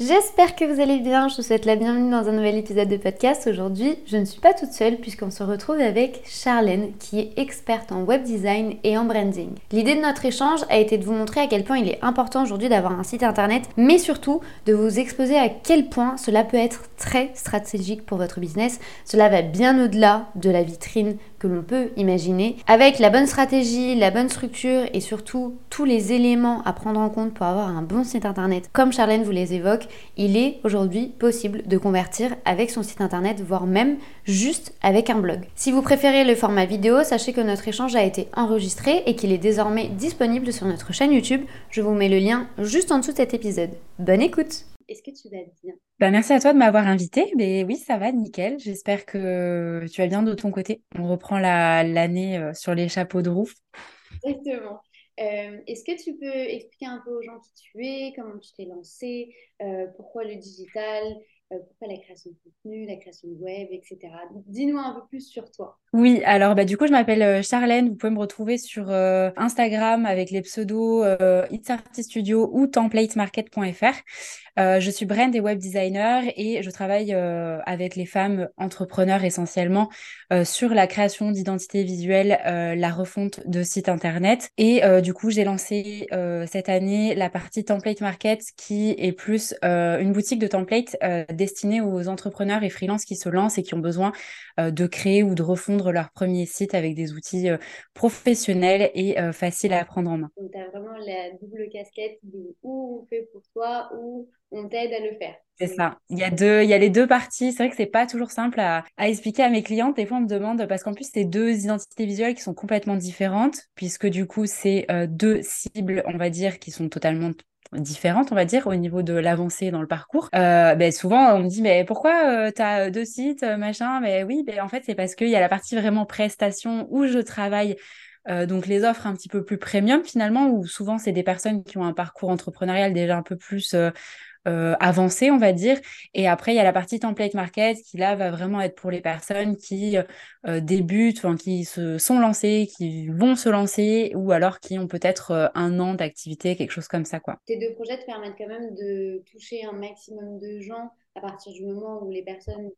J'espère que vous allez bien, je vous souhaite la bienvenue dans un nouvel épisode de podcast. Aujourd'hui, je ne suis pas toute seule puisqu'on se retrouve avec Charlène qui est experte en web design et en branding. L'idée de notre échange a été de vous montrer à quel point il est important aujourd'hui d'avoir un site internet, mais surtout de vous exposer à quel point cela peut être très stratégique pour votre business. Cela va bien au-delà de la vitrine que l'on peut imaginer. Avec la bonne stratégie, la bonne structure et surtout tous les éléments à prendre en compte pour avoir un bon site internet, comme Charlène vous les évoque, il est aujourd'hui possible de convertir avec son site internet, voire même juste avec un blog. Si vous préférez le format vidéo, sachez que notre échange a été enregistré et qu'il est désormais disponible sur notre chaîne YouTube. Je vous mets le lien juste en dessous de cet épisode. Bonne écoute Est-ce que tu vas bien? Bah, merci à toi de m'avoir invité. Mais oui, ça va, nickel. J'espère que tu vas bien de ton côté. On reprend l'année euh, sur les chapeaux de roue. Exactement. Euh, est-ce que tu peux expliquer un peu aux gens qui tu es, comment tu t'es lancé, euh, pourquoi le digital, pourquoi la création de contenu, la création de web, etc. Dis-nous un peu plus sur toi. Oui, alors bah, du coup, je m'appelle Charlène. Vous pouvez me retrouver sur Instagram avec les pseudos It's Artist Studio ou templatemarket.fr. Euh, je suis brand et web designer et je travaille euh, avec les femmes entrepreneurs essentiellement euh, sur la création d'identité visuelle, la refonte de sites internet. Et du coup, j'ai lancé cette année la partie template market qui est plus une boutique de templates destinée aux entrepreneurs et freelances qui se lancent et qui ont besoin de créer ou de refondre leur premier site avec des outils professionnels et faciles à prendre en main. Donc, tu as vraiment la double casquette de où on fait pour toi, ou on t'aide à le faire. C'est ça. Il y a deux, il y a les deux parties. C'est vrai que c'est pas toujours simple à, expliquer à mes clientes. Des fois, on me demande parce qu'en plus, c'est deux identités visuelles qui sont complètement différentes, puisque du coup, c'est euh, deux cibles, on va dire, qui sont totalement différentes, on va dire, au niveau de l'avancée dans le parcours. Euh, ben, souvent, on me dit, mais pourquoi euh, tu as deux sites, machin? Mais oui, ben, en fait, c'est parce qu'il y a la partie vraiment prestation où je travaille donc les offres un petit peu plus premium finalement, où souvent c'est des personnes qui ont un parcours entrepreneurial déjà un peu plus euh, avancé, on va dire. Et après, il y a la partie template market qui, là, va vraiment être pour les personnes qui euh, débutent, enfin, qui se sont lancées, qui vont se lancer, ou alors qui ont peut-être euh, un an d'activité, quelque chose comme ça, quoi. Tes deux projets te permettent quand même de toucher un maximum de gens à partir du moment où les personnes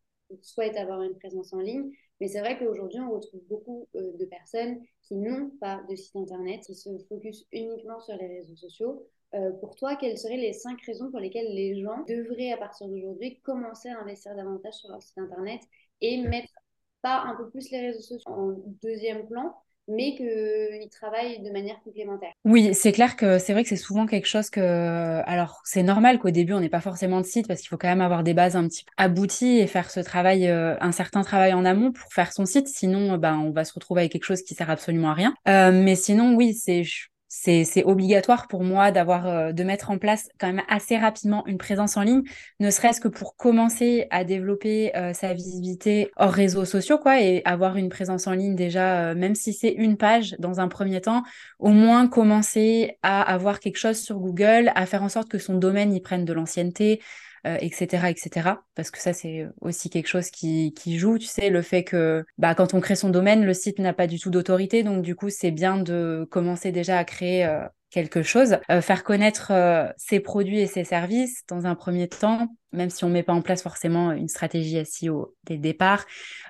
souhaitent avoir une présence en ligne. Mais c'est vrai qu'aujourd'hui, on retrouve beaucoup de personnes qui n'ont pas de site internet, qui se focus uniquement sur les réseaux sociaux. Euh, pour toi, quelles seraient les cinq raisons pour lesquelles les gens devraient, à partir d'aujourd'hui, commencer à investir davantage sur leur site internet et mettre pas un peu plus les réseaux sociaux en deuxième plan, mais qu'ils travaillent de manière complémentaire? Oui, c'est clair que c'est vrai que c'est souvent quelque chose que... Alors, c'est normal qu'au début, on n'ait pas forcément de site parce qu'il faut quand même avoir des bases un petit peu abouties et faire ce travail, euh, un certain travail en amont pour faire son site. Sinon, ben, on va se retrouver avec quelque chose qui sert absolument à rien. Mais sinon, oui, c'est c'est obligatoire pour moi d'avoir euh, de mettre en place quand même assez rapidement une présence en ligne, ne serait-ce que pour commencer à développer euh, sa visibilité hors réseaux sociaux quoi et avoir une présence en ligne déjà euh, même si c'est une page dans un premier temps, au moins commencer à avoir quelque chose sur Google, à faire en sorte que son domaine y prenne de l'ancienneté, etc., etc. Parce que ça, c'est aussi quelque chose qui, qui, joue, tu sais, le fait que bah, quand on crée son domaine, le site n'a pas du tout d'autorité. Donc, du coup, c'est bien de commencer déjà à créer quelque chose, faire connaître ses produits et ses services dans un premier temps, même si on met pas en place forcément une stratégie SEO dès le départ.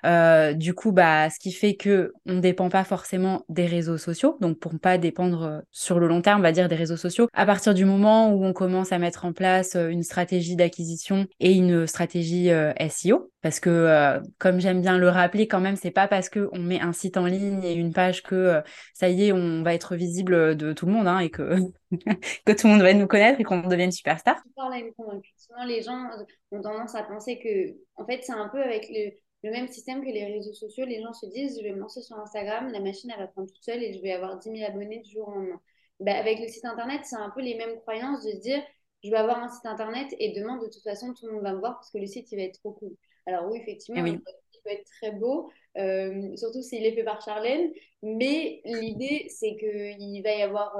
Euh, du coup, bah, ce qui fait que on dépend pas forcément des réseaux sociaux. Donc, pour ne pas dépendre euh, sur le long terme, on va dire des réseaux sociaux. À partir du moment où on commence à mettre en place euh, une stratégie d'acquisition et une stratégie SEO, parce que comme j'aime bien le rappeler, quand même, c'est pas parce que on met un site en ligne et une page que ça y est, on va être visible de tout le monde hein, que que tout le monde va nous connaître et qu'on devienne superstar. Souvent, les gens ont tendance à penser que, en fait, c'est un peu avec le, le, même système que les réseaux sociaux. Les gens se disent, je vais me lancer sur Instagram, la machine, elle va prendre toute seule et je vais avoir 10 000 abonnés du jour au lendemain. Ben, avec le site internet, c'est un peu les mêmes croyances de se dire, je vais avoir un site internet et demain, de toute façon, tout le monde va me voir parce que le site, il va être trop cool. Alors oui, effectivement, eh peut être très beau, surtout s'il est fait par Charlène. Mais l'idée, c'est qu'il va y avoir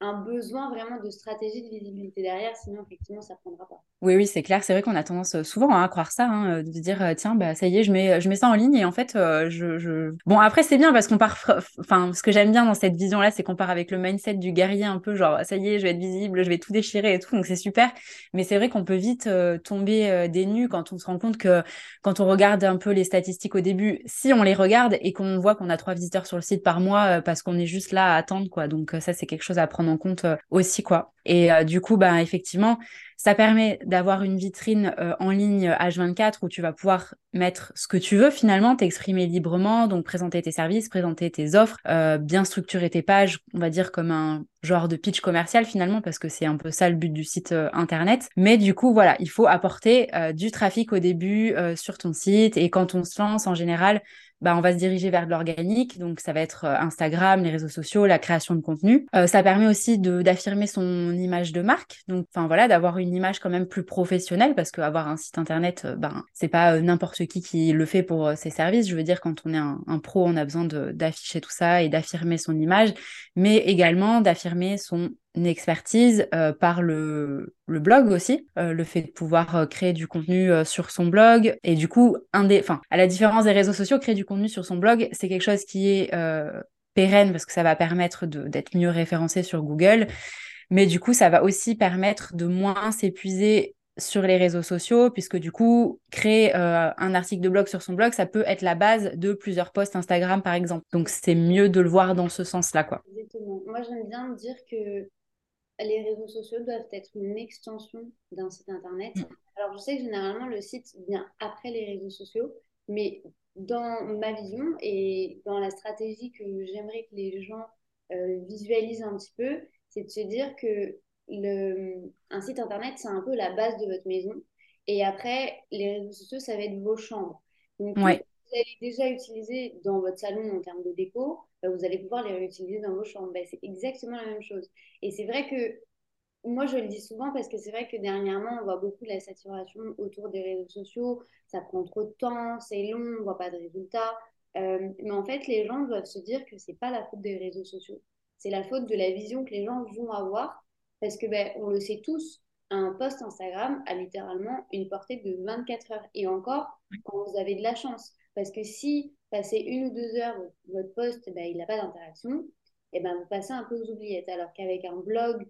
un besoin vraiment de stratégie de visibilité derrière, sinon effectivement ça prendra pas. Oui, oui, c'est clair. C'est vrai qu'on a tendance euh, souvent hein, à croire ça, hein, euh, de dire euh, tiens, bah ça y est, je mets, je mets ça en ligne et en fait, je, je, Bon, après c'est bien parce qu'on part. Enfin, ce que j'aime bien dans cette vision-là, c'est qu'on part avec le mindset du guerrier un peu genre ça y est, je vais être visible, je vais tout déchirer et tout, donc c'est super. Mais c'est vrai qu'on peut vite tomber des nues quand on se rend compte que quand on regarde un peu les statistiques au début, si on les regarde et qu'on voit qu'on a trois visiteurs sur le site par mois parce qu'on est juste là à attendre quoi. Donc ça c'est quelque chose à prendre en compte aussi quoi. Et du coup, bah effectivement ça permet d'avoir une vitrine euh, en ligne H24 où tu vas pouvoir mettre ce que tu veux finalement, t'exprimer librement, donc présenter tes services, présenter tes offres, euh, bien structurer tes pages, on va dire comme un genre de pitch commercial finalement parce que c'est un peu ça le but du site euh, internet. Mais du coup voilà, il faut apporter du trafic au début sur ton site et quand on se lance en général, bah, on va se diriger vers de l'organique. Donc, ça va être euh, Instagram, les réseaux sociaux, la création de contenu. Euh, ça permet aussi d'affirmer son image de marque. Donc, enfin voilà, d'avoir une image quand même plus professionnelle parce qu'avoir un site internet, euh, ben, c'est pas n'importe qui qui le fait pour ses services. Je veux dire, quand on est un, un pro, on a besoin d'afficher tout ça et d'affirmer son image, mais également d'affirmer son expertise euh, par le, le, blog aussi, euh, le fait de pouvoir euh, créer du contenu sur son blog. Et du coup, un des, enfin, à la différence des réseaux sociaux, créer du contenu sur son blog, c'est quelque chose qui est pérenne parce que ça va permettre d'être mieux référencé sur Google. Mais du coup, ça va aussi permettre de moins s'épuiser sur les réseaux sociaux, puisque du coup, créer un article de blog sur son blog, ça peut être la base de plusieurs posts Instagram, par exemple. Donc, c'est mieux de le voir dans ce sens-là, quoi. Exactement. Moi, j'aime bien dire que les réseaux sociaux doivent être une extension d'un site internet. Mm. Alors, je sais que généralement, le site vient après les réseaux sociaux, mais dans ma vision et dans la stratégie que j'aimerais que les gens euh, visualisent un petit peu, c'est de se dire que le, un site internet, c'est un peu la base de votre maison. Et après, les réseaux sociaux, ça va être vos chambres. Donc, vous allez déjà utiliser dans votre salon en termes de déco, bah, vous allez pouvoir les réutiliser dans vos chambres. Bah, c'est exactement la même chose. Et c'est vrai que moi, je le dis souvent parce que c'est vrai que dernièrement, on voit beaucoup la saturation autour des réseaux sociaux. Ça prend trop de temps, c'est long, on ne voit pas de résultats. Euh, mais en fait, les gens doivent se dire que c'est pas la faute des réseaux sociaux. C'est la faute de la vision que les gens vont avoir parce que, ben, on le sait tous, un post Instagram a littéralement une portée de 24 heures. Et encore, quand vous avez de la chance. Parce que si passez une ou deux heures, votre post, ben, il n'a pas d'interaction, et eh ben, vous passez un peu aux oubliettes. Alors qu'avec un blog,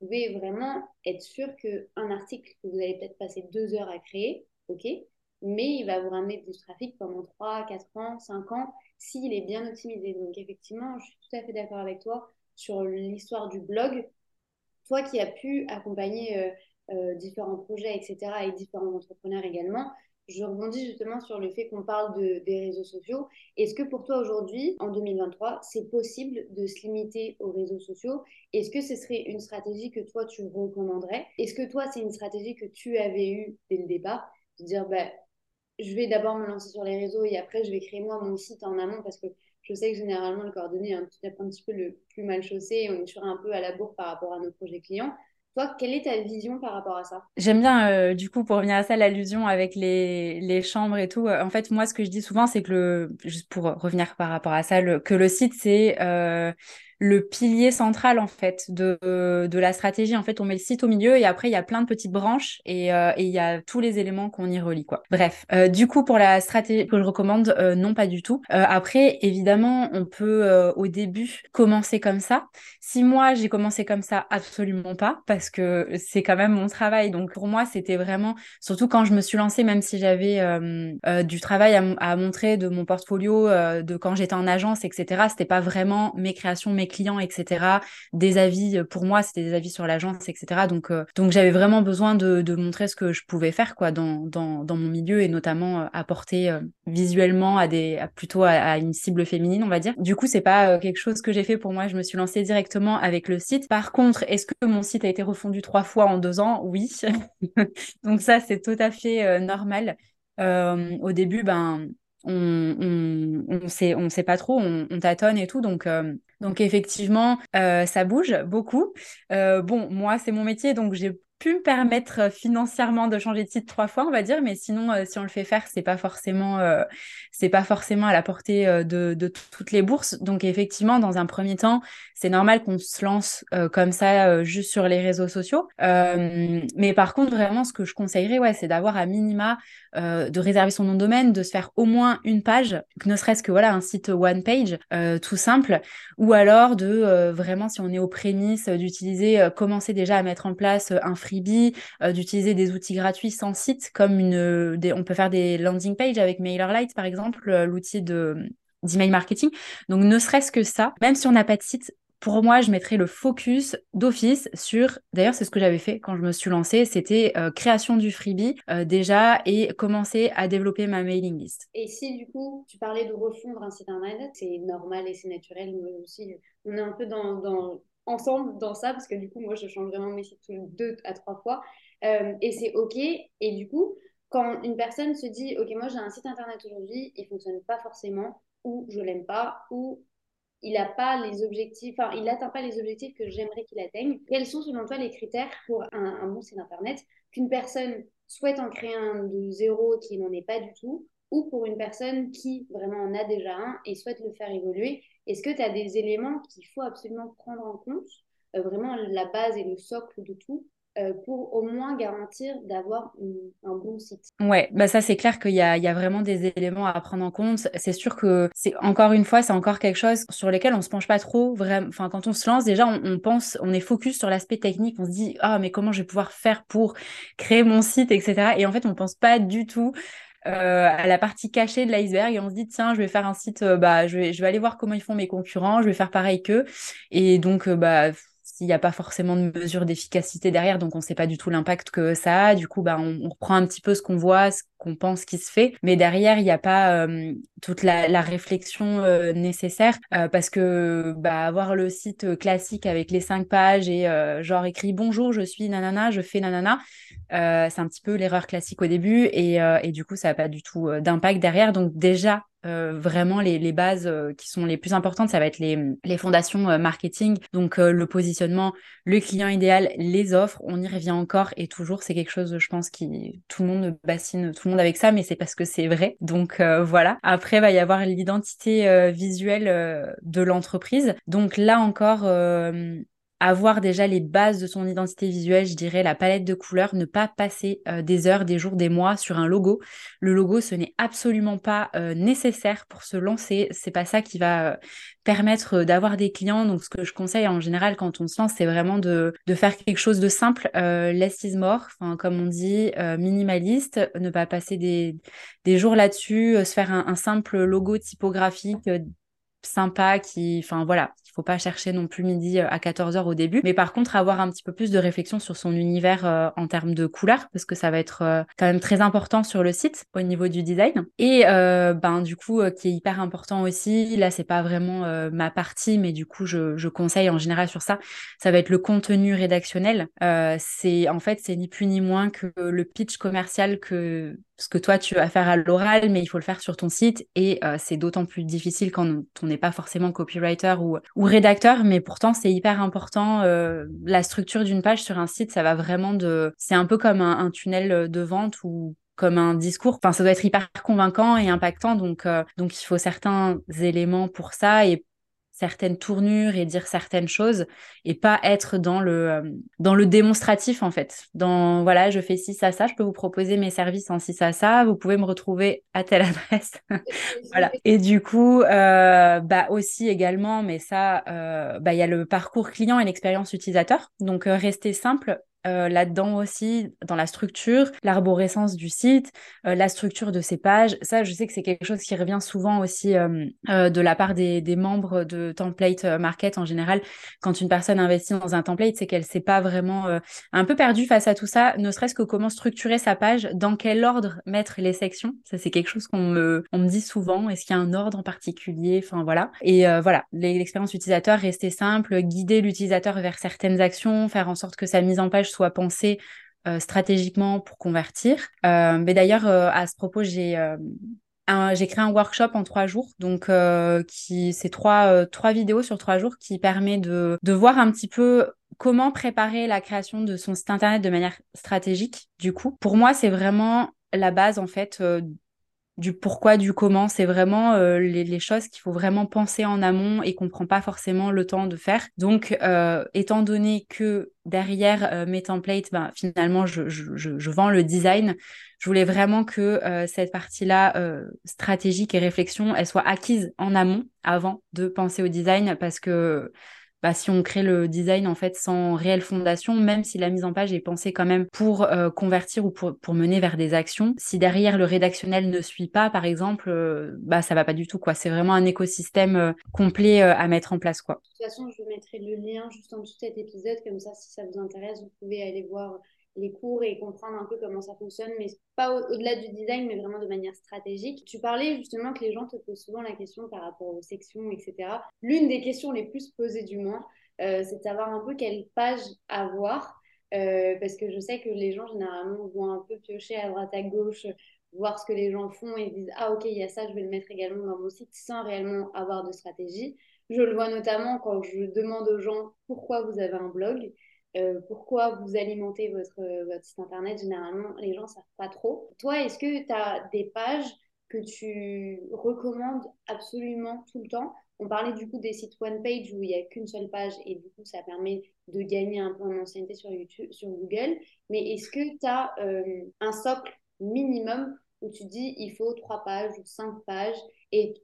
vous pouvez vraiment être sûr qu'un article que vous allez peut-être passer deux heures à créer, ok, mais il va vous ramener du trafic pendant 3, 4 ans, 5 ans, s'il est bien optimisé. Donc effectivement, je suis tout à fait d'accord avec toi sur l'histoire du blog toi qui as pu accompagner euh, euh, différents projets, etc., et différents entrepreneurs également, je rebondis justement sur le fait qu'on parle de, des réseaux sociaux. Est-ce que pour toi aujourd'hui, en 2023, c'est possible de se limiter aux réseaux sociaux? Est-ce que ce serait une stratégie que toi, tu recommanderais? Est-ce que toi, c'est une stratégie que tu avais eue dès le départ? De dire, bah, je vais d'abord me lancer sur les réseaux et après, je vais créer moi mon site en amont parce que je sais que généralement, le coordonné est un petit, un petit peu le plus mal chaussé et on est toujours un peu à la bourre par rapport à nos projets clients. Toi, quelle est ta vision par rapport à ça? J'aime bien, euh, du coup, pour revenir à ça, l'allusion avec les, les, chambres et tout. En fait, moi, ce que je dis souvent, c'est que le, juste pour revenir par rapport à ça, que le site, c'est euh, le pilier central en fait de, de la stratégie. En fait, on met le site au milieu et après il y a plein de petites branches et, euh, et il y a tous les éléments qu'on y relie quoi. Bref, euh, du coup pour la stratégie que je recommande, euh, non pas du tout. après, évidemment, on peut au début commencer comme ça. Si moi j'ai commencé comme ça, absolument pas parce que c'est quand même mon travail. Donc pour moi, c'était vraiment surtout quand je me suis lancée, même si j'avais du travail à, à, montrer de mon portfolio, de quand j'étais en agence, etc. C'était pas vraiment mes créations, mes clients, etc. Des avis, euh, pour moi, c'était des avis sur l'agence, etc. Donc, euh, donc j'avais vraiment besoin de, de, montrer ce que je pouvais faire quoi, dans, dans, dans mon milieu et notamment euh, apporter visuellement à des, plutôt à, une cible féminine, on va dire. Du coup, c'est pas quelque chose que j'ai fait pour moi. Je me suis lancée directement avec le site. Par contre, est-ce que mon site a été refondu trois fois en deux ans? Oui. donc ça, c'est tout à fait normal. au début, ben, on, on, on, sait, on sait pas trop, on, on tâtonne et tout. Donc, donc effectivement, euh, ça bouge beaucoup. Euh, bon, moi, c'est mon métier, donc j'ai pu me permettre euh, financièrement de changer de site trois fois, on va dire, mais sinon, euh, si on le fait faire, c'est pas forcément, euh, c'est pas forcément à la portée de, toutes les bourses. Donc effectivement, dans un premier temps, c'est normal qu'on se lance comme ça juste sur les réseaux sociaux. mais par contre, vraiment, ce que je conseillerais, c'est d'avoir à minima de réserver son nom de domaine, de se faire au moins une page, ne serait-ce que voilà un site one page, tout simple, ou alors de vraiment, si on est aux prémices, d'utiliser, commencer déjà à mettre en place un freebie, euh, d'utiliser des outils gratuits sans site, comme une, on peut faire des landing pages avec MailerLite par exemple, euh, l'outil de d'email marketing. Donc ne serait-ce que ça, même si on n'a pas de site, pour moi, je mettrais le focus d'office sur, d'ailleurs, c'est ce que j'avais fait quand je me suis lancée, c'était euh, création du freebie déjà et commencer à développer ma mailing list. Et si du coup, tu parlais de refondre un site internet, c'est normal et c'est naturel, nous aussi, on est un peu dans ensemble dans ça, parce que du coup, moi, je change vraiment mes sites deux à trois fois. Euh, et c'est OK. Et du coup, quand une personne se dit, OK, moi, j'ai un site internet aujourd'hui, il fonctionne pas forcément, ou je l'aime pas, ou il n'a pas les objectifs, enfin, il n'atteint pas les objectifs que j'aimerais qu'il atteigne. Quels sont, selon toi, les critères pour un, un bon site internet qu'une personne souhaite en créer un de zéro qui n'en est pas du tout, ou pour une personne qui vraiment en a déjà un et souhaite le faire évoluer est-ce que tu as des éléments qu'il faut absolument prendre en compte, euh, vraiment la base et le socle de tout, euh, pour au moins garantir d'avoir un bon site? Ouais, bah ça c'est clair qu'il y y a vraiment des éléments à prendre en compte. C'est sûr que c'est encore une fois, c'est encore quelque chose sur lequel on se penche pas trop. Vraiment, enfin quand on se lance, déjà on, pense, on est focus sur l'aspect technique. On se dit ah mais comment je vais pouvoir faire pour créer mon site, etc. Et en fait on pense pas du tout euh, à la partie cachée de l'iceberg et on se dit tiens je vais faire un site euh, bah je vais je vais aller voir comment ils font mes concurrents je vais faire pareil qu'eux. Et donc euh, bah s'il n'y a pas forcément de mesure d'efficacité derrière, donc on ne sait pas du tout l'impact que ça a. Du coup, bah, on, reprend un petit peu ce qu'on voit, ce qu'on pense qui se fait, mais derrière, il n'y a pas toute la, réflexion nécessaire parce que bah, avoir le site classique avec les cinq pages et genre écrit bonjour, je suis nanana, je fais nanana, euh, c'est un petit peu l'erreur classique au début et, euh, et du coup, ça n'a pas du tout euh, d'impact derrière. Donc déjà, vraiment les, les bases qui sont les plus importantes, ça va être les, les fondations marketing, donc le positionnement, le client idéal, les offres. On y revient encore et toujours, c'est quelque chose, je pense, qui tout le monde bassine tout le monde avec ça, mais c'est parce que c'est vrai. Donc voilà. Après, il va y avoir l'identité visuelle de l'entreprise. Donc là encore, avoir déjà les bases de son identité visuelle, je dirais la palette de couleurs, ne pas passer euh, des heures, des jours, des mois sur un logo. Le logo, ce n'est absolument pas euh, nécessaire pour se lancer. C'est pas ça qui va euh, permettre d'avoir des clients. Donc, ce que je conseille en général quand on se lance, c'est vraiment de, faire quelque chose de simple, less is more, comme on dit, minimaliste, ne pas passer des, jours là-dessus, se faire un simple logo typographique sympa qui enfin voilà il faut pas chercher non plus midi euh, à 14h au début. Mais par contre avoir un petit peu plus de réflexion sur son univers euh, en termes de couleurs parce que ça va être euh, quand même très important sur le site au niveau du design. Et ben du coup qui est hyper important aussi là c'est pas vraiment ma partie mais du coup je, je, conseille en général sur ça ça va être le contenu rédactionnel. C'est en fait c'est ni plus ni moins que le pitch commercial que ce que toi tu vas faire à l'oral, mais il faut le faire sur ton site et euh, c'est d'autant plus difficile quand on n'est pas forcément copywriter ou, rédacteur, mais pourtant c'est hyper important. Euh, la structure d'une page sur un site, ça va vraiment de, c'est un peu comme un, tunnel de vente ou comme un discours. Enfin, ça doit être hyper convaincant et impactant, donc euh, donc il faut certains éléments pour ça et certaines tournures et dire certaines choses et pas être dans le euh, dans le démonstratif en fait. Dans voilà je fais ci ça ça je peux vous proposer mes services en ci ça ça vous pouvez me retrouver à telle adresse. Voilà. Et du coup euh, bah aussi également mais ça euh, bah il y a le parcours client et l'expérience utilisateur. Donc rester simple euh, là-dedans aussi, dans la structure, l'arborescence du site, euh, la structure de ses pages. Ça, je sais que c'est quelque chose qui revient souvent aussi euh, de la part des, des, membres de Template Market en général. Quand une personne investit dans un template, c'est qu'elle ne s'est pas vraiment un peu perdue face à tout ça, ne serait-ce que comment structurer sa page, dans quel ordre mettre les sections. Ça, c'est quelque chose qu'on me, on me dit souvent. Est-ce qu'il y a un ordre en particulier? Enfin, voilà. Et voilà, l'expérience utilisateur, rester simple, guider l'utilisateur vers certaines actions, faire en sorte que sa mise en page soit pensé euh, stratégiquement pour convertir. Euh, mais d'ailleurs, euh, à ce propos, j'ai créé un workshop en trois jours, donc qui c'est trois trois vidéos sur trois jours qui permet de de voir un petit peu comment préparer la création de son site internet de manière stratégique, du coup. Pour moi, c'est vraiment la base, en fait, du pourquoi, du comment. C'est vraiment euh, les, choses qu'il faut vraiment penser en amont et qu'on prend pas forcément le temps de faire. Donc, euh, étant donné que derrière mes templates, ben, finalement, je, je, vends le design, je voulais vraiment que cette partie-là, stratégique et réflexion, elle soit acquise en amont avant de penser au design parce que bah, si on crée le design en fait sans réelle fondation, même si la mise en page est pensée quand même pour euh, convertir ou pour, pour, mener vers des actions, si derrière le rédactionnel ne suit pas, par exemple, euh, bah ça va pas du tout quoi. C'est vraiment un écosystème euh, complet à mettre en place quoi. De toute façon, je vous mettrai le lien juste en dessous de cet épisode, comme ça, si ça vous intéresse, vous pouvez aller voir les cours et comprendre un peu comment ça fonctionne, mais pas au-delà du design, mais vraiment de manière stratégique. Tu parlais justement que les gens te posent souvent la question par rapport aux sections, etc. L'une des questions les plus posées du moins, euh, c'est de savoir un peu quelle page avoir, euh, parce que je sais que les gens généralement vont un peu piocher à droite à gauche, voir ce que les gens font et disent ah ok il y a ça, je vais le mettre également dans mon site sans réellement avoir de stratégie. Je le vois notamment quand je demande aux gens pourquoi vous avez un blog. Euh, pourquoi vous alimentez votre, site internet, généralement, les gens ne savent pas trop. Toi, est-ce que tu as des pages que tu recommandes absolument tout le temps? On parlait du coup des sites one page où il n'y a qu'une seule page et du coup, ça permet de gagner un peu en ancienneté sur, YouTube, sur Google. Mais est-ce que tu as euh, un socle minimum où tu dis il faut trois pages ou cinq pages et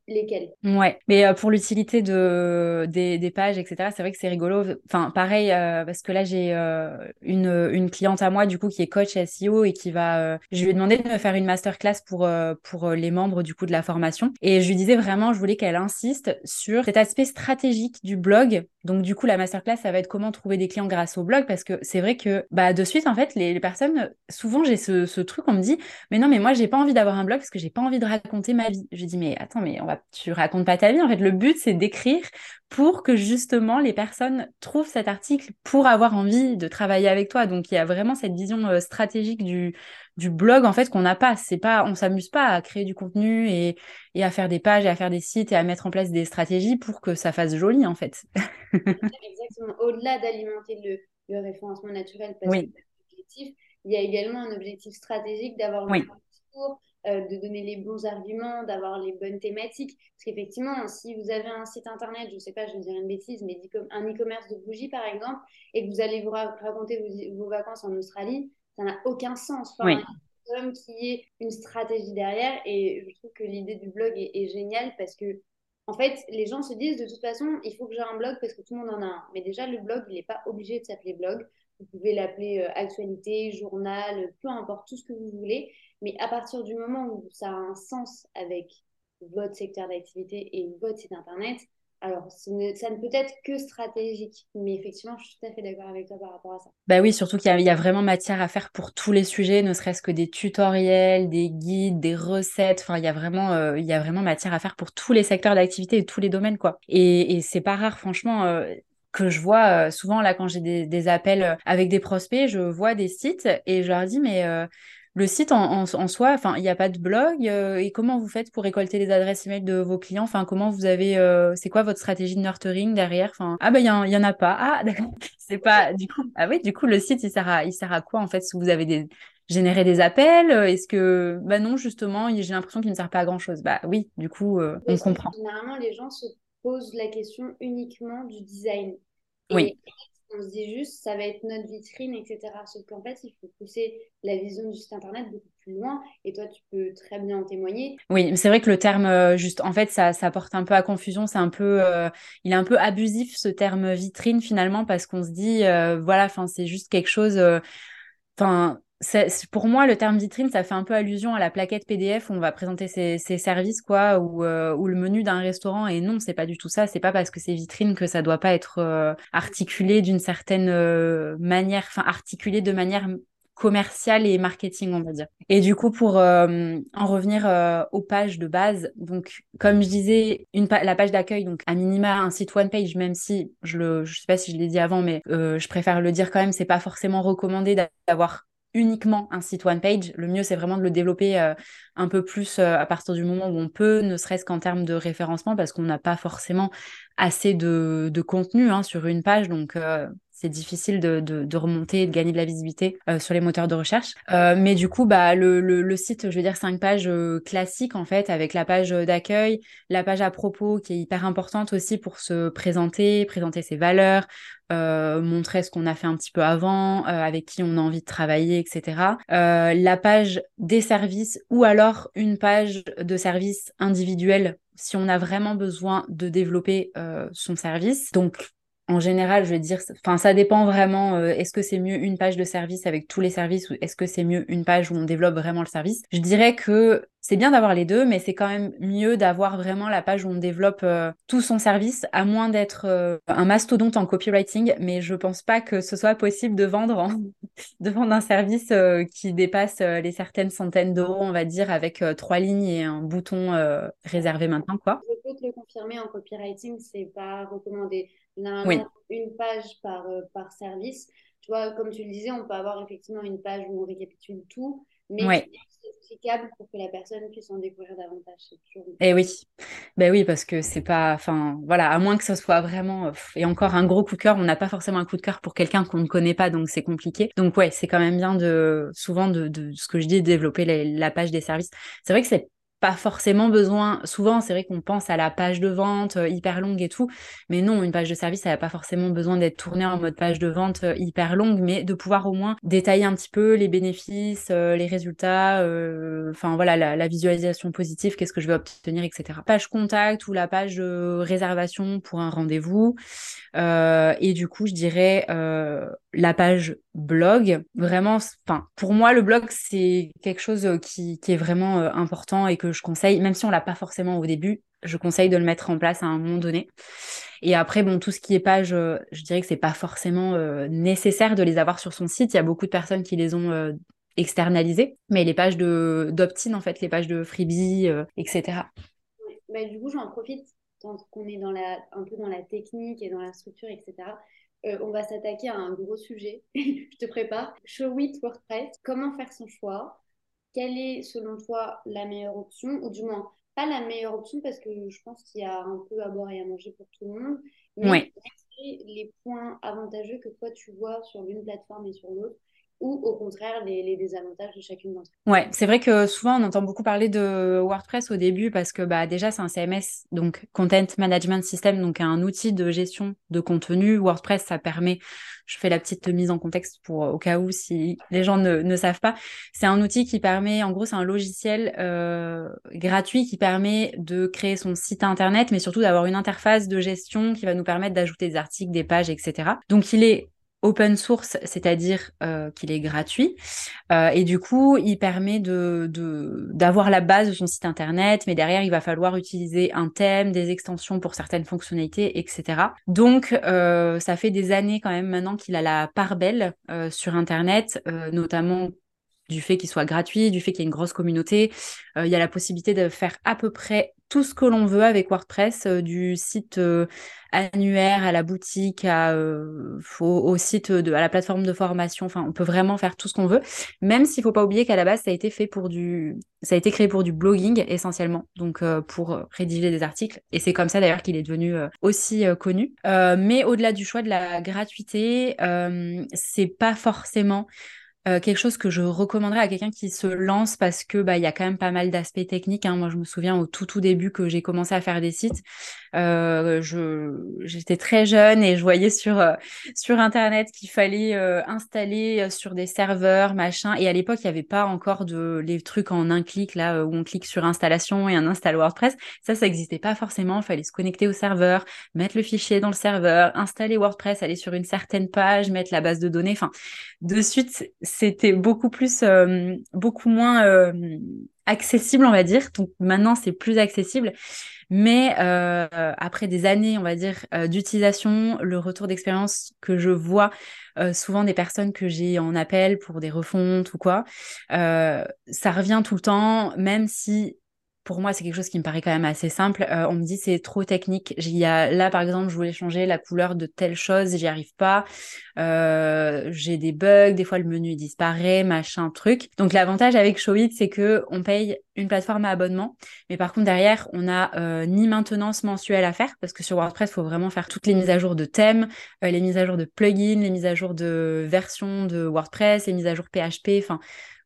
Ouais, mais euh, pour l'utilité de, des, pages, etc., c'est vrai que c'est rigolo. Enfin, pareil, euh, parce que là, j'ai euh, une, une cliente à moi, du coup, qui est coach SEO et qui va. je lui ai demandé de me faire une masterclass pour, pour les membres, du coup, de la formation. Et je lui disais vraiment, je voulais qu'elle insiste sur cet aspect stratégique du blog. Donc, du coup, la masterclass, ça va être comment trouver des clients grâce au blog, parce que c'est vrai que, bah, de suite, en fait, les, personnes, souvent, j'ai ce, ce truc, on me dit, mais non, mais moi, j'ai pas envie d'avoir un blog parce que j'ai pas envie de raconter ma vie. Je dis, mais attends, mais on va, tu racontes pas ta vie. En fait, le but, c'est d'écrire pour que justement les personnes trouvent cet article pour avoir envie de travailler avec toi. Donc, il y a vraiment cette vision euh, stratégique du, du blog, en fait, qu'on n'a pas. C'est pas, on s'amuse pas à créer du contenu et, et, à faire des pages et à faire des sites et à mettre en place des stratégies pour que ça fasse joli, en fait. Exactement. Au-delà d'alimenter le, le, référencement naturel, parce que il y a également un objectif stratégique d'avoir le discours, euh, de donner les bons arguments, d'avoir les bonnes thématiques. Parce qu'effectivement, si vous avez un site internet, je ne sais pas, je vais dire une bêtise, mais un e-commerce de bougies par exemple, et que vous allez vous raconter vos, vacances en Australie, ça n'a aucun sens. Enfin, Il même qu'il y ait une stratégie derrière. Et je trouve que l'idée du blog est, est géniale parce que en fait, les gens se disent de toute façon, il faut que j'ai un blog parce que tout le monde en a un. Mais déjà, le blog, il n'est pas obligé de s'appeler blog. Vous pouvez l'appeler euh, actualité, journal, peu importe, tout ce que vous voulez. Mais à partir du moment où ça a un sens avec votre secteur d'activité et votre site internet, alors, ça ne, peut être que stratégique, mais effectivement, je suis tout à fait d'accord avec toi par rapport à ça. Bah oui, surtout qu'il y, a vraiment matière à faire pour tous les sujets, ne serait-ce que des tutoriels, des guides, des recettes. Enfin, il y a vraiment, euh, il y a vraiment matière à faire pour tous les secteurs d'activité et tous les domaines, quoi. Et, c'est pas rare, franchement. Euh, que je vois euh, souvent là quand j'ai des, appels avec des prospects, je vois des sites et je leur dis mais le site en, soi, enfin, il n'y a pas de blog. Euh, et comment vous faites pour récolter les adresses email de vos clients? Enfin, comment vous avez, euh, c'est quoi votre stratégie de nurturing derrière? Enfin, ah ben il y, en a pas. Ah d'accord. C'est pas du coup. Ah oui, du coup le site il sert à, il sert à quoi en fait? Si vous avez des générer des appels Est-ce que bah non justement j'ai l'impression qu'il ne sert pas à grand chose. Bah oui, du coup euh, on comprend. Généralement les gens se posent la question uniquement du design. oui on se dit juste ça va être notre vitrine, etc. Sauf qu'en fait, il faut pousser la vision du site internet beaucoup plus loin et toi, tu peux très bien en témoigner. Oui, c'est vrai que le terme, euh, juste, en fait, ça, ça porte un peu à confusion. C'est un peu, euh, il est un peu abusif ce terme vitrine finalement parce qu'on se dit, euh, voilà, c'est juste quelque chose. Enfin, pour moi, le terme vitrine, ça fait un peu allusion à la plaquette PDF où on va présenter ses, services, quoi, ou, euh, ou le menu d'un restaurant. Et non, c'est pas du tout ça. C'est pas parce que c'est vitrine que ça doit pas être euh, articulé d'une certaine euh, manière, enfin, articulé de manière commerciale et marketing, on va dire. Et du coup, pour en revenir aux pages de base, donc comme je disais, la page d'accueil, donc à minima un site one page, même si je le, je sais pas si je l'ai dit avant, mais je préfère le dire quand même, c'est pas forcément recommandé d'avoir uniquement un site one page. Le mieux, c'est vraiment de le développer euh, un peu plus euh, à partir du moment où on peut, ne serait-ce qu'en termes de référencement, parce qu'on n'a pas forcément assez de, contenu hein, sur une page. Donc, euh, c'est difficile de, de, remonter et de gagner de la visibilité sur les moteurs de recherche. mais du coup, bah, le, le, site, je veux dire, cinq pages classiques, en fait, avec la page d'accueil, la page à propos qui est hyper importante aussi pour se présenter, présenter ses valeurs, euh, montrer ce qu'on a fait un petit peu avant, euh, avec qui on a envie de travailler, etc. Euh, la page des services ou alors une page de service individuel si on a vraiment besoin de développer son service. Donc en général, je vais dire, enfin, ça dépend vraiment. Euh, est-ce que c'est mieux une page de service avec tous les services ou est-ce que c'est mieux une page où on développe vraiment le service? Je dirais que c'est bien d'avoir les deux, mais c'est quand même mieux d'avoir vraiment la page où on développe euh, tout son service, à moins d'être euh, un mastodonte en copywriting. Mais je pense pas que ce soit possible de vendre, de vendre un service qui dépasse les certaines centaines d'euros, on va dire, avec trois lignes et un bouton réservé maintenant, quoi. Je peux te le confirmer en copywriting, c'est pas recommandé oui. une page par, euh, par service. Tu vois, comme tu le disais, on peut avoir effectivement une page où on récapitule tout, mais c'est explicable pour que la personne puisse en découvrir davantage. Et eh oui, ben oui, parce que c'est pas, enfin, voilà, à moins que ce soit vraiment, et encore un gros coup de cœur, on n'a pas forcément un coup de cœur pour quelqu'un qu'on ne connaît pas, donc c'est compliqué. Donc ouais, c'est quand même bien de, souvent de, de ce que je dis, de développer la page des services. C'est vrai que c'est pas forcément besoin. Souvent, c'est vrai qu'on pense à la page de vente euh, hyper longue et tout, mais non, une page de service, elle n'a pas forcément besoin d'être tournée en mode page de vente euh, hyper longue, mais de pouvoir au moins détailler un petit peu les bénéfices, euh, les résultats, enfin voilà, la, visualisation positive, qu'est-ce que je vais obtenir, etc. Page contact ou la page de réservation pour un rendez-vous. et du coup, je dirais la page blog. Vraiment, enfin, pour moi, le blog, c'est quelque chose qui, qui est vraiment important et que je conseille, même si on l'a pas forcément au début, je conseille de le mettre en place à un moment donné. Et après, bon, tout ce qui est page, euh, je dirais que c'est pas forcément euh, nécessaire de les avoir sur son site. Il y a beaucoup de personnes qui les ont euh, externalisées, mais les pages de d'opt-in, en fait, les pages de freebie, etc. Bah, du coup, j'en profite tant qu'on est dans la, un peu dans la technique et dans la structure, etc. on va s'attaquer à un gros sujet. je te prépare. Show it WordPress. Comment faire son choix? Quelle est selon toi la meilleure option, ou du moins pas la meilleure option parce que je pense qu'il y a un peu à boire et à manger pour tout le monde, mais les points avantageux que toi tu vois sur l'une plateforme et sur l'autre? Ou au contraire les, désavantages de chacune d'entre elles. Ouais, c'est vrai que souvent on entend beaucoup parler de WordPress au début parce que bah, déjà c'est un CMS, donc Content Management System, donc un outil de gestion de contenu. WordPress, ça permet, je fais la petite mise en contexte pour au cas où si les gens ne, savent pas, c'est un outil qui permet, en gros c'est un logiciel euh, gratuit qui permet de créer son site internet, mais surtout d'avoir une interface de gestion qui va nous permettre d'ajouter des articles, des pages, etc. Donc il est open source, c'est-à-dire euh, qu'il est gratuit. Euh, et du coup, il permet de, d'avoir la base de son site internet, mais derrière, il va falloir utiliser un thème, des extensions pour certaines fonctionnalités, etc. Donc, euh, ça fait des années quand même maintenant qu'il a la part belle sur internet, notamment du fait qu'il soit gratuit, du fait qu'il y ait une grosse communauté. il y a la possibilité de faire à peu près tout ce que l'on veut avec WordPress, du site annuaire, à la boutique, à, euh, au, site, de, à la plateforme de formation. Enfin, on peut vraiment faire tout ce qu'on veut, même s'il faut pas oublier qu'à la base, ça a été fait pour du, ça a été créé pour du blogging essentiellement, donc euh, pour rédiger des articles. Et c'est comme ça d'ailleurs qu'il est devenu euh, aussi connu. mais au-delà du choix de la gratuité, c'est pas forcément euh, quelque chose que je recommanderais à quelqu'un qui se lance parce que bah il y a quand même pas mal d'aspects techniques. Hein. Moi, je me souviens au tout tout début que j'ai commencé à faire des sites, euh, je j'étais très jeune et je voyais sur euh, sur internet qu'il fallait installer sur des serveurs machin. Et à l'époque, il n'y avait pas encore de les trucs en un clic là où on clique sur installation et on installe WordPress. Ça, ça n'existait pas forcément. Il fallait se connecter au serveur, mettre le fichier dans le serveur, installer WordPress, aller sur une certaine page, mettre la base de données. Enfin, de suite c'était beaucoup plus, euh, beaucoup moins euh, accessible, on va dire. Donc maintenant, c'est plus accessible. Mais euh, après des années, on va dire, d'utilisation, le retour d'expérience que je vois souvent des personnes que j'ai en appel pour des refontes ou quoi, ça revient tout le temps, même si pour moi, c'est quelque chose qui me paraît quand même assez simple. Euh, on me dit c'est trop technique. Y a, là, par exemple, je voulais changer la couleur de telle chose, j'y arrive pas. Euh, j'ai des bugs, des fois le menu disparaît, machin, truc. Donc l'avantage avec Showit, c'est que on paye une plateforme à abonnement, mais par contre derrière, on n'a euh, ni maintenance mensuelle à faire parce que sur WordPress, faut vraiment faire toutes les mises à jour de thèmes, les mises à jour de plugins, les mises à jour de versions de WordPress, les mises à jour PHP. Enfin,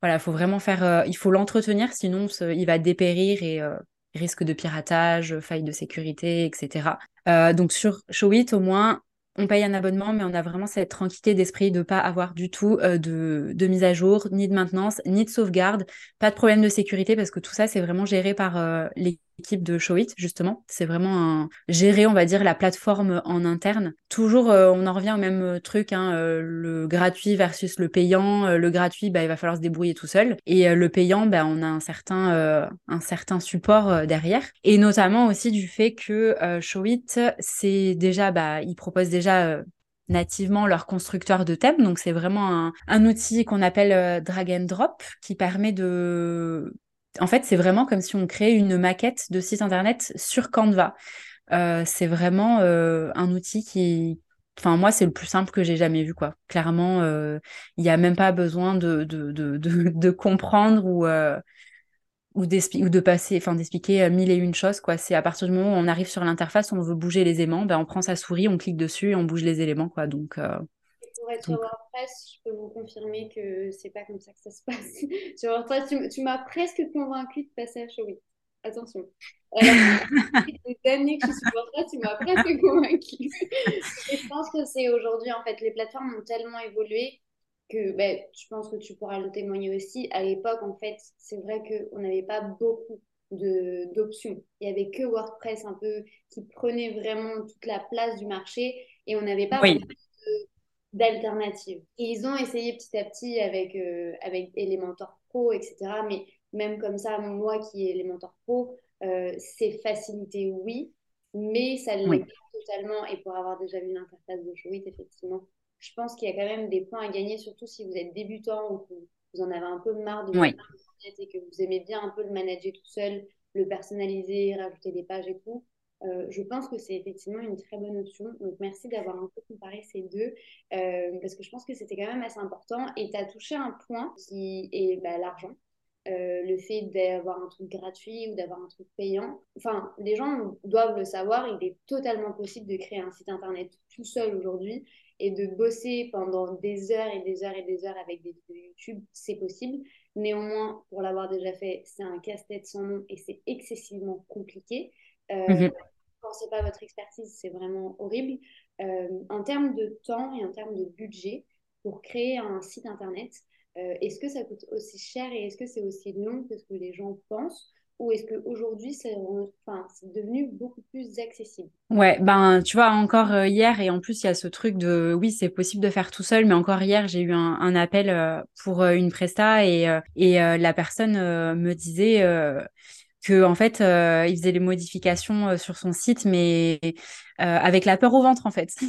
voilà, faut vraiment faire, euh, il faut l'entretenir, sinon il va dépérir et euh, risque de piratage, faille de sécurité, etc. Euh, donc sur Showit, au moins, on paye un abonnement, mais on a vraiment cette tranquillité d'esprit de ne pas avoir du tout de, de, mise à jour, ni de maintenance, ni de sauvegarde, pas de problème de sécurité, parce que tout ça, c'est vraiment géré par les équipe de Showit, justement. C'est vraiment un... gérer, on va dire, la plateforme en interne. Toujours, euh, on en revient au même euh, truc, hein, euh, le gratuit versus le payant. le gratuit, bah, il va falloir se débrouiller tout seul. Et le payant, bah, on a un certain, un certain support derrière. Et notamment aussi du fait que Showit, c'est déjà, bah, ils proposent déjà nativement leur constructeur de thèmes. Donc c'est vraiment un, un outil qu'on appelle drag and drop qui permet de en fait, c'est vraiment comme si on créait une maquette de site internet sur Canva. Euh, c'est vraiment euh, un outil qui, enfin moi, c'est le plus simple que j'ai jamais vu quoi. Clairement, euh, il n'y a même pas besoin de de, de, comprendre ou ou, ou de passer, enfin d'expliquer mille et une choses quoi. C'est à partir du moment où on arrive sur l'interface, on veut bouger les aimants, ben on prend sa souris, on clique dessus et on bouge les éléments quoi. Donc sur WordPress, je peux vous confirmer que c'est pas comme ça que ça se passe. sur WordPress, tu, m'as presque convaincu de passer à Showit. Attention. Alors, des années que je suis sur WordPress, tu m'as presque convaincu. je pense que c'est aujourd'hui, en fait, les plateformes ont tellement évolué que ben, je pense que tu pourras le témoigner aussi. À l'époque, en fait, c'est vrai qu'on n'avait pas beaucoup d'options. Il n'y avait que WordPress un peu qui prenait vraiment toute la place du marché et on n'avait pas oui d'alternatives. ils ont essayé petit à petit avec, euh, avec Elementor Pro, etc. Mais même comme ça, moi qui ai Elementor Pro, euh, c'est facilité, oui, mais ça l'est pas totalement. Et pour avoir déjà vu l'interface de Showit, effectivement, je pense qu'il y a quand même des points à gagner, surtout si vous êtes débutant ou que vous en avez un peu marre de oui. et que vous aimez bien un peu le manager tout seul, le personnaliser, rajouter des pages et tout. Euh, je pense que c'est effectivement une très bonne option. Donc, merci d'avoir un peu comparé ces deux, euh, parce que je pense que c'était quand même assez important. Et tu as touché un point qui est bah, l'argent. Euh, le fait d'avoir un truc gratuit ou d'avoir un truc payant. Enfin, les gens doivent le savoir, il est totalement possible de créer un site internet tout seul aujourd'hui et de bosser pendant des heures et des heures et des heures avec des vidéos YouTube, c'est possible. Néanmoins, pour l'avoir déjà fait, c'est un casse-tête sans nom et c'est excessivement compliqué. Euh, mhm. Quand c'est pas votre expertise, c'est vraiment horrible. Euh, en termes de temps et en termes de budget, pour créer un site internet, euh, est-ce que ça coûte aussi cher et est-ce que c'est aussi long que ce que les gens pensent? Ou est-ce qu'aujourd'hui, c'est enfin, devenu beaucoup plus accessible? Ouais, ben tu vois, encore hier, et en plus, il y a ce truc de oui, c'est possible de faire tout seul, mais encore hier, j'ai eu un, appel pour une presta et, et la personne me disait que en fait euh, il faisait les modifications euh, sur son site mais euh, avec la peur au ventre en fait.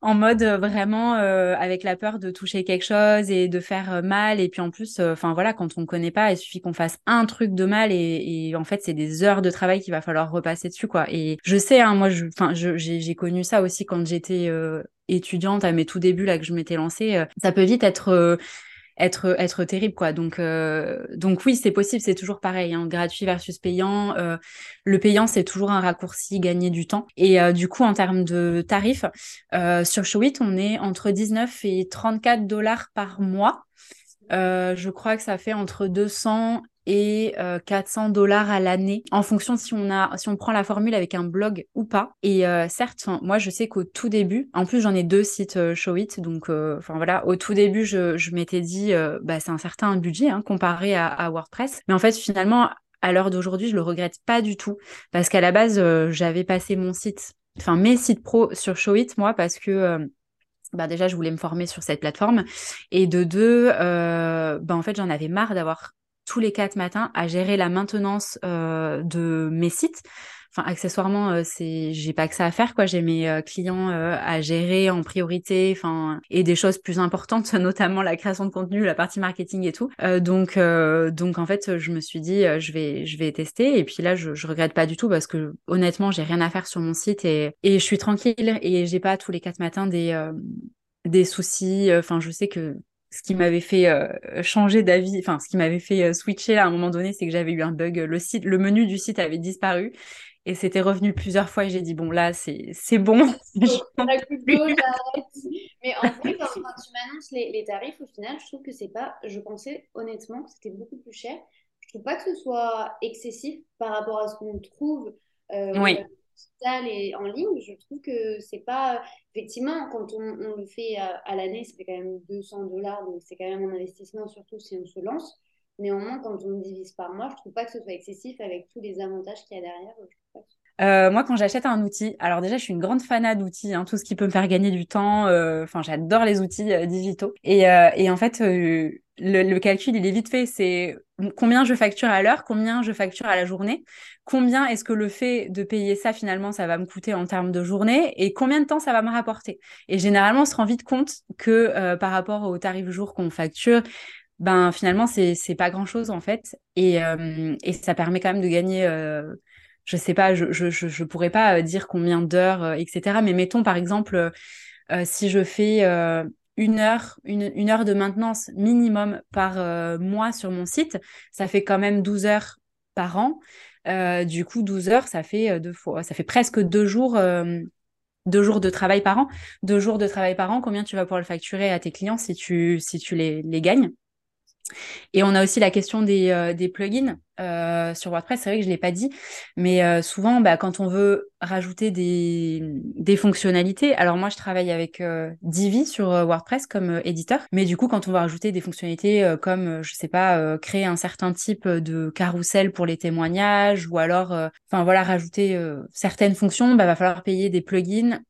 En mode vraiment avec la peur de toucher quelque chose et de faire mal. Et puis en plus enfin voilà quand on connaît pas il suffit qu'on fasse un truc de mal et, et en fait c'est des heures de travail qu'il va falloir repasser dessus quoi. Et je sais hein, moi je enfin j'ai connu ça aussi quand j'étais étudiante à mes tout débuts là que je m'étais lancée ça peut vite être être être terrible quoi. Donc euh, donc oui c'est possible c'est toujours pareil hein, gratuit versus payant euh, le payant c'est toujours un raccourci gagner du temps. Et euh, du coup en termes de tarifs sur Showit on est entre 19 et 34 dollars par mois. Je crois que ça fait entre 200 et 400 euh, dollars à l'année en fonction si on a si on prend la formule avec un blog ou pas. Et euh, certes moi je sais qu'au tout début en plus j'en ai deux sites euh, Showit donc enfin voilà. Au tout début je, je m'étais dit bah c'est un certain budget hein, comparé à, à, WordPress. Mais en fait finalement à l'heure d'aujourd'hui je le regrette pas du tout. Parce qu'à la base j'avais passé mon site enfin mes sites pro sur Showit moi parce que bah déjà je voulais me former sur cette plateforme. Et de deux bah en fait j'en avais marre d'avoir tous les quatre matins à gérer la maintenance euh, de mes sites. enfin accessoirement c'est j'ai pas que ça à faire quoi. J'ai mes clients à gérer en priorité enfin et des choses plus importantes notamment la création de contenu la partie marketing et tout. Donc donc en fait je me suis dit je vais je vais tester. Et puis là je, je regrette pas du tout parce que honnêtement j'ai rien à faire sur mon site et et je suis tranquille. Et j'ai pas tous les quatre matins des des soucis. Enfin je sais que ce qui m'avait fait euh, changer d'avis, enfin ce qui m'avait fait euh, switcher à un moment donné, c'est que j'avais eu un bug. Le site, le menu du site avait disparu et c'était revenu plusieurs fois. Et j'ai dit bon là c'est c'est bon. mais en fait quand, tu m'annonces les, tarifs au final, je trouve que c'est pas. Je pensais honnêtement que c'était beaucoup plus cher. Je trouve pas que ce soit excessif par rapport à ce qu'on trouve. Euh, oui et en ligne, je trouve que c'est pas. Effectivement, quand on, le fait à, l'année, ça fait quand même 200 dollars, donc c'est quand même un investissement, surtout si on se lance. Néanmoins, quand on divise par mois, je trouve pas que ce soit excessif avec tous les avantages qu'il y a derrière. Euh, moi, quand j'achète un outil, alors déjà, je suis une grande fanade d'outils, hein, tout ce qui peut me faire gagner du temps. Euh, enfin, j'adore les outils euh, digitaux. Et, et, en fait, le, calcul, il est vite fait. C'est combien je facture à l'heure, combien je facture à la journée, combien est-ce que le fait de payer ça, finalement, ça va me coûter en termes de journée et combien de temps ça va me rapporter. Et généralement, on se rend vite compte que par rapport au tarif jour qu'on facture, ben finalement, c'est pas grand-chose en fait. Et ça permet quand même de gagner je sais pas, je, je, je, pourrais pas euh, dire combien d'heures, euh, etc. Mais mettons par exemple, euh, si je fais une heure, une, heure de maintenance minimum par mois sur mon site, ça fait quand même 12 heures par an. du coup, 12 heures, ça fait deux fois, ça fait presque deux jours, deux jours de travail par an. Deux jours de travail par an, combien tu vas pouvoir le facturer à tes clients si tu, si tu les, les gagnes? Et on a aussi la question des, euh, plugins euh, sur WordPress. C'est vrai que je ne l'ai pas dit, mais euh, souvent, bah, quand on veut rajouter des, fonctionnalités, alors moi, je travaille avec Divi sur WordPress comme éditeur, mais du coup, quand on va rajouter des fonctionnalités comme, je sais pas, créer un certain type de carrousel pour les témoignages, ou alors, enfin voilà, rajouter certaines fonctions, bah, va falloir payer des plugins.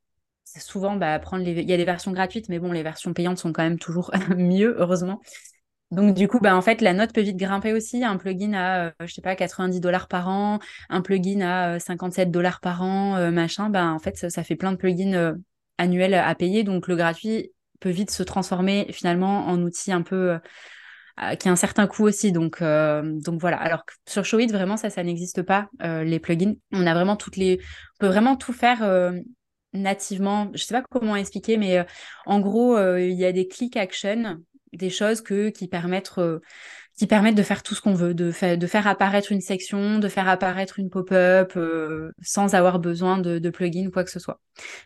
Souvent bah, prendre il y a des versions gratuites mais bon les versions payantes sont quand même toujours mieux heureusement donc du coup, bah, en fait, la note peut vite grimper aussi. Un plugin à, euh, je sais pas, 90 dollars par an, un plugin à 57 euh, dollars par an, euh, machin. Bah, en fait, ça, fait plein de plugins annuels à payer. Donc le gratuit peut vite se transformer finalement en outil un peu qui a un certain coût aussi. Donc, voilà. Alors sur Showit, vraiment, ça, ça n'existe pas, les plugins. On a vraiment toutes les... On peut vraiment tout faire nativement. Je sais pas comment expliquer, mais en gros, il y a des click action des choses que, qui, permettent, euh, qui permettent de faire tout ce qu'on veut, de, de faire apparaître une section, de faire apparaître une pop-up euh, sans avoir besoin de, de plugin ou quoi que ce soit.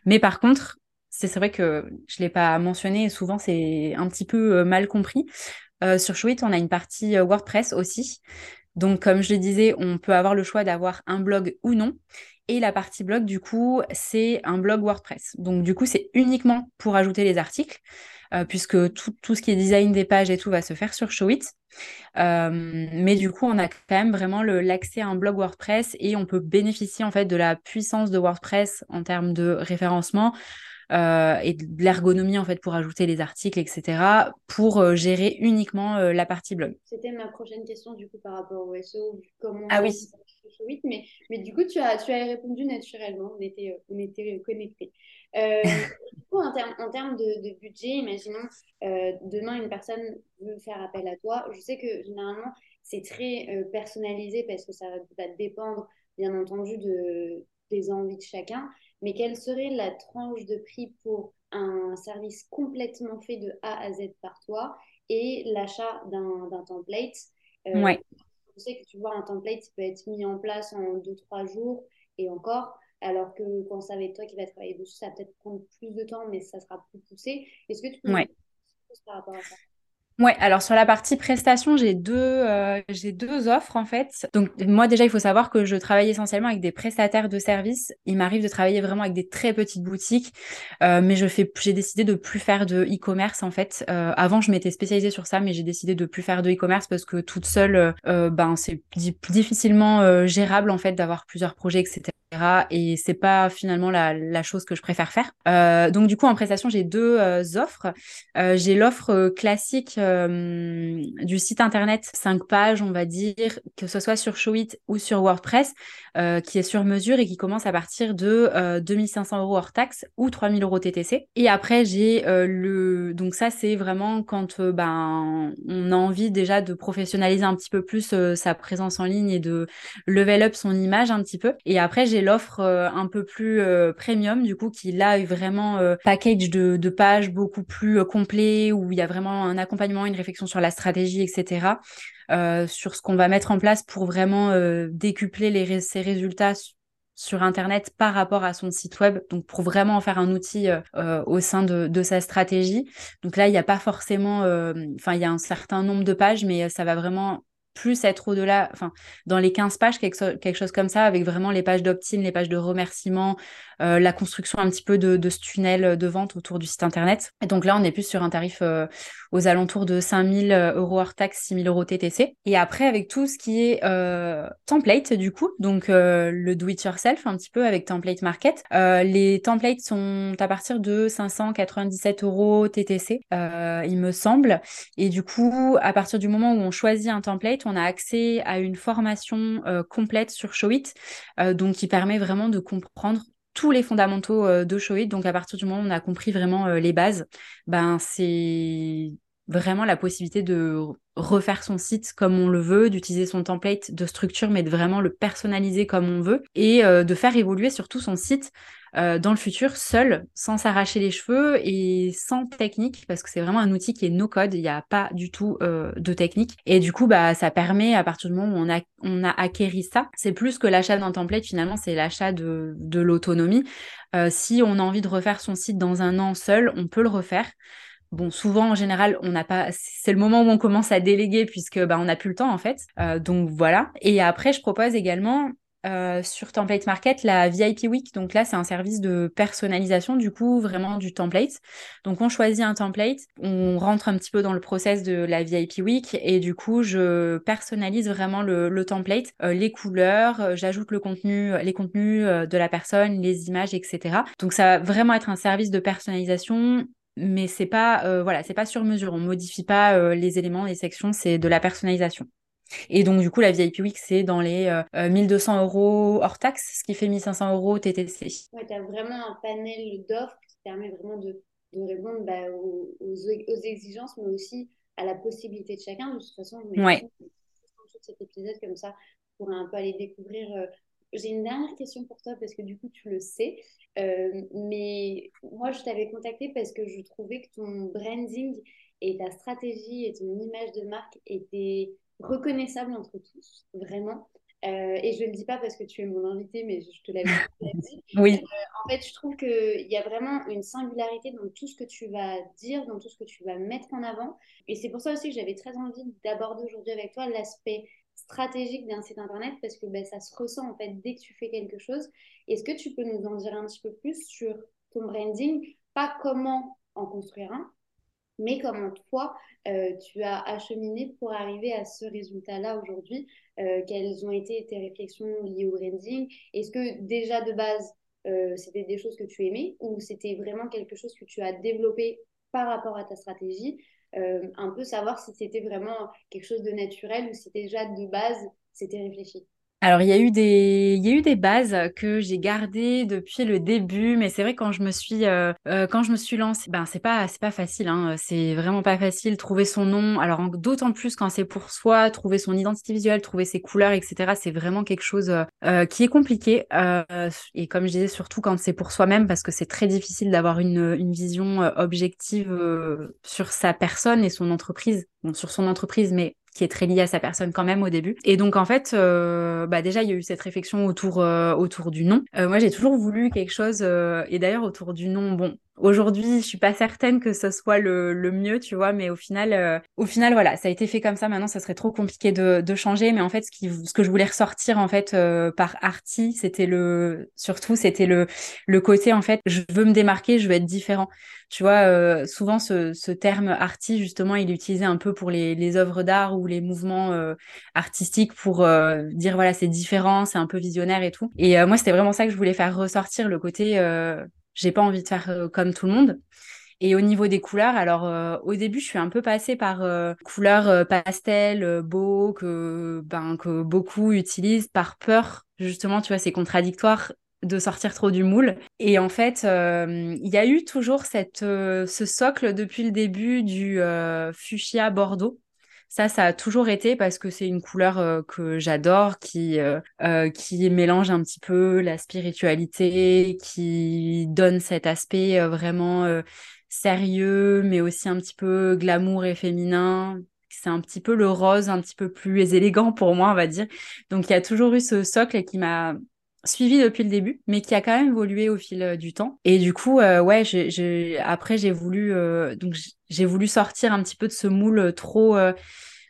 Mais par contre, c'est vrai que je ne l'ai pas mentionné et souvent c'est un petit peu euh, mal compris. sur Showit, on a une partie WordPress aussi. Donc, comme je le disais, on peut avoir le choix d'avoir un blog ou non. Et la partie blog, du coup, c'est un blog WordPress. Donc, du coup, c'est uniquement pour ajouter les articles. Euh, puisque tout, ce qui est design des pages et tout va se faire sur Showit. Euh, mais du coup, on a quand même vraiment l'accès à un blog WordPress et on peut bénéficier en fait de la puissance de WordPress en termes de référencement. Euh, et de l'ergonomie en fait pour ajouter les articles, etc. pour gérer uniquement la partie blog. C'était ma prochaine question du coup par rapport au SEO, comment ah oui. mais, mais du coup tu as, tu as répondu naturellement, on était, on était connectés. Euh, du coup, en, termes de, budget, imaginons euh, demain une personne veut faire appel à toi. Je sais que généralement c'est très euh, personnalisé parce que ça va dépendre bien entendu de, des envies de chacun. Mais quelle serait la tranche de prix pour un service complètement fait de A à Z par toi et l'achat d'un template? Ouais. Je sais que tu vois, un template peut être mis en place en 2-3 jours et encore. Alors que quand ça va être toi qui vas travailler dessus, ça va peut-être prendre plus de temps, mais ça sera plus poussé. Est-ce que tu peux ouais. par rapport à ça? Ouais, alors sur la partie prestation, j'ai deux, euh, j'ai deux offres en fait. Donc moi déjà, il faut savoir que je travaille essentiellement avec des prestataires de services. Il m'arrive de travailler vraiment avec des très petites boutiques, euh, mais je fais, j'ai décidé de plus faire de e-commerce en fait. Euh, avant, je m'étais spécialisée sur ça, mais j'ai décidé de plus faire de e-commerce parce que toute seule, ben c'est difficilement gérable en fait d'avoir plusieurs projets, etc. Et c'est pas finalement la, chose que je préfère faire. Euh, donc du coup, en prestation, j'ai deux euh, offres. Euh, j'ai l'offre classique du site internet, 5 pages, on va dire, que ce soit sur Showit ou sur WordPress, qui est sur mesure et qui commence à partir de 2500 euros hors taxe ou 3000 euros TTC. Et après, j'ai le... Donc ça, c'est vraiment quand ben, on a envie déjà de professionnaliser un petit peu plus sa présence en ligne et de level up son image un petit peu. Et après, j'ai l'offre euh, un peu plus euh, premium, du coup, qui là est vraiment euh, package de, pages beaucoup plus complet, où il y a vraiment un accompagnement, une réflexion sur la stratégie, etc. sur ce qu'on va mettre en place pour vraiment décupler les, ses résultats sur Internet par rapport à son site web, donc pour vraiment en faire un outil au sein de, de, sa stratégie. Donc là, il n'y a pas forcément, enfin, il y a un certain nombre de pages, mais ça va vraiment plus être au-delà, enfin, dans les 15 pages, quelque, chose comme ça, avec vraiment les pages d'opt-in, les pages de remerciements, euh, la construction un petit peu de, ce tunnel de vente autour du site internet. Et donc là, on est plus sur un tarif euh, aux alentours de 5000 euros hors taxe, 6000 euros TTC. Et après, avec tout ce qui est euh, template, du coup, donc le do-it-yourself, un petit peu avec Template Market. les templates sont à partir de 597 euros TTC, il me semble. Et du coup, à partir du moment où on choisit un template, on a accès à une formation complète sur Showit, donc qui permet vraiment de comprendre tous les fondamentaux euh, de Showit. Donc à partir du moment où on a compris vraiment euh, les bases, ben c'est vraiment la possibilité de refaire son site comme on le veut, d'utiliser son template de structure, mais de vraiment le personnaliser comme on veut et euh, de faire évoluer surtout son site euh, dans le futur seul, sans s'arracher les cheveux et sans technique, parce que c'est vraiment un outil qui est no code, il n'y a pas du tout euh, de technique. Et du coup, bah, ça permet, à partir du moment où on a, on a acquéri ça, c'est plus que l'achat d'un template, finalement, c'est l'achat de, de l'autonomie. si on a envie de refaire son site dans un an seul, on peut le refaire. Bon, souvent en général, on n'a pas. C'est le moment où on commence à déléguer puisque bah, on n'a plus le temps en fait. Euh, donc voilà. Et après, je propose également euh, sur Template Market la VIP Week. Donc là, c'est un service de personnalisation du coup vraiment du template. Donc on choisit un template, on rentre un petit peu dans le process de la VIP Week et du coup je personnalise vraiment le, template, euh, les couleurs, j'ajoute le contenu, les contenus de la personne, les images, etc. Donc ça va vraiment être un service de personnalisation mais c'est pas euh, voilà c'est pas sur mesure on modifie pas euh, les éléments les sections c'est de la personnalisation et donc du coup la VIP Week c'est dans les 1200 euh, euros hors taxe ce qui fait 1500 euros TTC ouais tu as vraiment un panel d'offres qui permet vraiment de, de répondre bah, aux, aux, exigences mais aussi à la possibilité de chacun. De toute façon je ouais. cet épisode comme ça pour un peu aller découvrir j'ai une dernière question pour toi parce que du coup tu le sais. Euh, mais moi, je t'avais contacté parce que je trouvais que ton branding et ta stratégie et ton image de marque étaient reconnaissables entre tous, vraiment. Euh, et je ne le dis pas parce que tu es mon invité, mais je te l'avais dit. oui. Euh, en fait, je trouve qu'il y a vraiment une singularité dans tout ce que tu vas dire, dans tout ce que tu vas mettre en avant. Et c'est pour ça aussi que j'avais très envie d'aborder aujourd'hui avec toi l'aspect stratégique d'un site internet parce que ben, ça se ressent en fait dès que tu fais quelque chose. Est-ce que tu peux nous en dire un petit peu plus sur ton branding Pas comment en construire un, mais comment toi, euh, tu as acheminé pour arriver à ce résultat-là aujourd'hui? Euh, Quelles ont été tes réflexions liées au branding? Est-ce que déjà de base, euh, c'était des choses que tu aimais ou c'était vraiment quelque chose que tu as développé par rapport à ta stratégie? Un peu savoir si c'était vraiment quelque chose de naturel ou si déjà de base c'était réfléchi. Alors, il y a eu des, il y a eu des bases que j'ai gardées depuis le début, mais c'est vrai quand je me suis, euh, euh, quand je me suis lancée, ben c'est pas, c'est pas facile, hein, c'est vraiment pas facile trouver son nom. Alors d'autant plus quand c'est pour soi, trouver son identité visuelle, trouver ses couleurs, etc. C'est vraiment quelque chose euh, qui est compliqué. et comme je disais, surtout quand c'est pour soi-même, parce que c'est très difficile d'avoir une, une vision objective sur sa personne et son entreprise. Bon, sur son entreprise, mais qui est très lié à sa personne quand même au début. Et donc en fait, euh, bah déjà il y a eu cette réflexion autour euh, autour du nom. Euh, moi j'ai toujours voulu quelque chose et d'ailleurs autour du nom, bon Aujourd'hui, je suis pas certaine que ce soit le, le mieux, tu vois, mais au final, euh, au final, voilà, ça a été fait comme ça. Maintenant, ça serait trop compliqué de, de changer. Mais en fait, ce, qui, ce que je voulais ressortir en fait euh, par Arty, c'était le, surtout, c'était le, le côté en fait, je veux me démarquer, je veux être différent. Tu vois, euh, souvent ce, ce terme arty, justement, il est utilisé un peu pour les, les œuvres d'art ou les mouvements euh, artistiques pour euh, dire voilà, c'est différent, c'est un peu visionnaire et tout. Et moi, c'était vraiment ça que je voulais faire ressortir le côté j'ai pas envie de faire comme tout le monde. Et au niveau des couleurs, alors au début, je suis un peu passée par couleurs pastel, beau, que, ben, que beaucoup utilisent par peur, justement, tu vois, c'est contradictoire de sortir trop du moule. Et en fait, euh, il y a eu toujours cette, euh, ce socle depuis le début du euh, fuchsia bordeaux. Ça, ça a toujours été parce que c'est une couleur que j'adore, qui, qui mélange un petit peu la spiritualité, qui donne cet aspect vraiment sérieux, mais aussi un petit peu glamour et féminin. C'est un petit peu le rose, un petit peu plus élégant pour moi, on va dire. Donc, il y a toujours eu ce socle qui m'a suivi depuis le début, mais qui a quand même évolué au fil euh, du temps. Et du coup, euh, ouais, après j'ai voulu euh, donc j'ai voulu sortir un petit peu de ce moule trop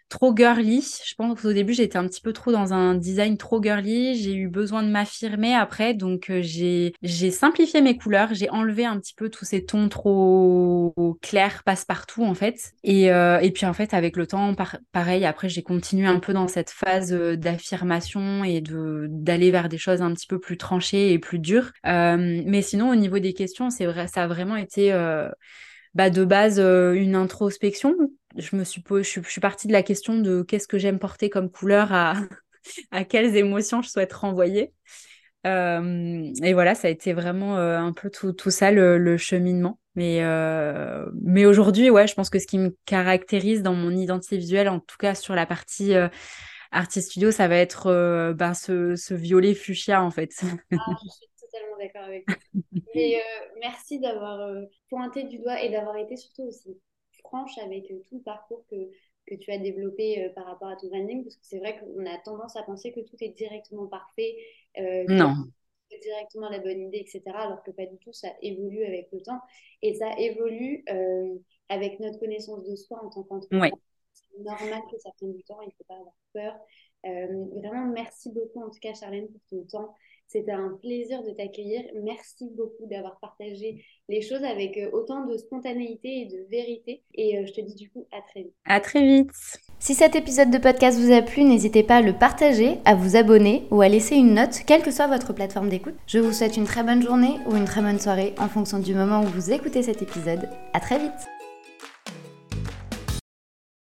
trop girly. Je pense qu'au début, j'étais un petit peu trop dans un design trop girly. J'ai eu besoin de m'affirmer après, donc euh, j'ai simplifié mes couleurs. J'ai enlevé un petit peu tous ces tons trop clairs, passe-partout en fait. Et, euh, et puis en fait, avec le temps, pareil, après, j'ai continué un peu dans cette phase euh, d'affirmation et de d'aller vers des choses un petit peu plus tranchées et plus dures. mais sinon, au niveau des questions, c'est vrai, ça a vraiment été bah, de base une introspection je me suis, je, suis partie de la question de qu'est-ce que j'aime porter comme couleur à, à quelles émotions je souhaite renvoyer. Euh, et voilà, ça a été vraiment euh, un peu tout, tout ça, le, cheminement. Mais, euh, mais aujourd'hui, ouais, je pense que ce qui me caractérise dans mon identité visuelle, en tout cas sur la partie artist studio, ça va être ben, ce, ce, violet fuchsia, en fait. Ah, je suis totalement d'accord avec toi. Et merci d'avoir pointé du doigt et d'avoir été surtout aussi franche avec euh, tout le parcours que, que tu as développé euh, par rapport à ton branding Parce que c'est vrai qu'on a tendance à penser que tout est directement parfait. Euh, non. Directement la bonne idée, etc. Alors que pas du tout, ça évolue avec le temps. Et ça évolue avec notre connaissance de soi en tant qu'entrepreneur. C'est normal que ça prenne du temps, il ne faut pas avoir peur. vraiment, merci beaucoup en tout cas, Charlène, pour ton temps. C'était un plaisir de t'accueillir. Merci beaucoup d'avoir partagé les choses avec euh, autant de spontanéité et de vérité. Et euh, je te dis du coup à très vite. À très vite. Si cet épisode de podcast vous a plu, n'hésitez pas à le partager, à vous abonner ou à laisser une note, quelle que soit votre plateforme d'écoute. Je vous souhaite une très bonne journée ou une très bonne soirée en fonction du moment où vous écoutez cet épisode. À très vite.